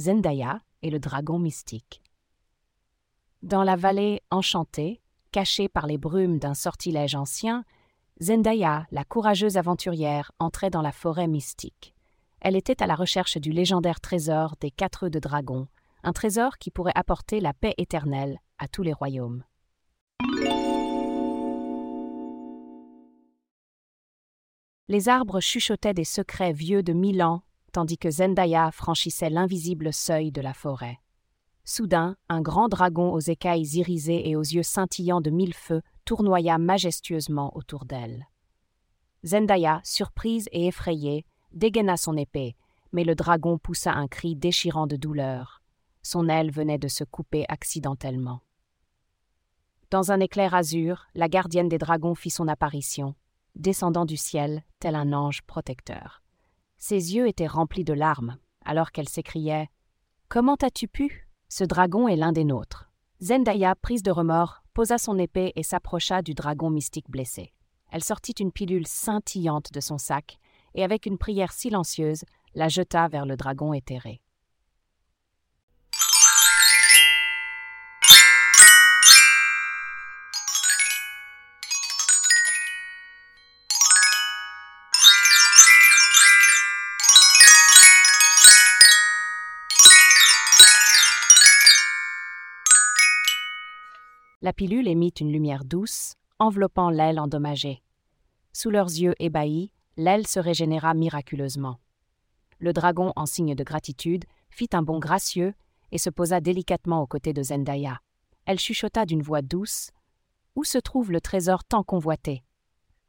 Zendaya et le dragon mystique. Dans la vallée enchantée, cachée par les brumes d'un sortilège ancien, Zendaya, la courageuse aventurière, entrait dans la forêt mystique. Elle était à la recherche du légendaire trésor des quatre œufs de dragon, un trésor qui pourrait apporter la paix éternelle à tous les royaumes. Les arbres chuchotaient des secrets vieux de mille ans, tandis que Zendaya franchissait l'invisible seuil de la forêt. Soudain, un grand dragon aux écailles irisées et aux yeux scintillants de mille feux tournoya majestueusement autour d'elle. Zendaya, surprise et effrayée, dégaina son épée, mais le dragon poussa un cri déchirant de douleur. Son aile venait de se couper accidentellement. Dans un éclair azur, la gardienne des dragons fit son apparition, descendant du ciel, tel un ange protecteur. Ses yeux étaient remplis de larmes, alors qu'elle s'écriait Comment as-tu pu? Ce dragon est l'un des nôtres. Zendaya, prise de remords, posa son épée et s'approcha du dragon mystique blessé. Elle sortit une pilule scintillante de son sac et, avec une prière silencieuse, la jeta vers le dragon éthéré. La pilule émit une lumière douce, enveloppant l'aile endommagée. Sous leurs yeux ébahis, l'aile se régénéra miraculeusement. Le dragon, en signe de gratitude, fit un bond gracieux et se posa délicatement aux côtés de Zendaya. Elle chuchota d'une voix douce Où se trouve le trésor tant convoité?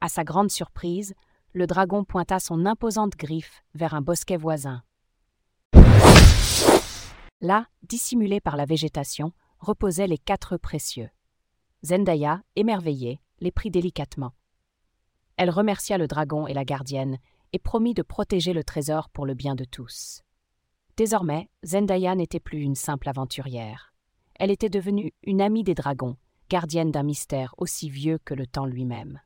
À sa grande surprise, le dragon pointa son imposante griffe vers un bosquet voisin. Là, dissimulés par la végétation, reposaient les quatre précieux. Zendaya, émerveillée, les prit délicatement. Elle remercia le dragon et la gardienne et promit de protéger le trésor pour le bien de tous. Désormais, Zendaya n'était plus une simple aventurière. Elle était devenue une amie des dragons, gardienne d'un mystère aussi vieux que le temps lui-même.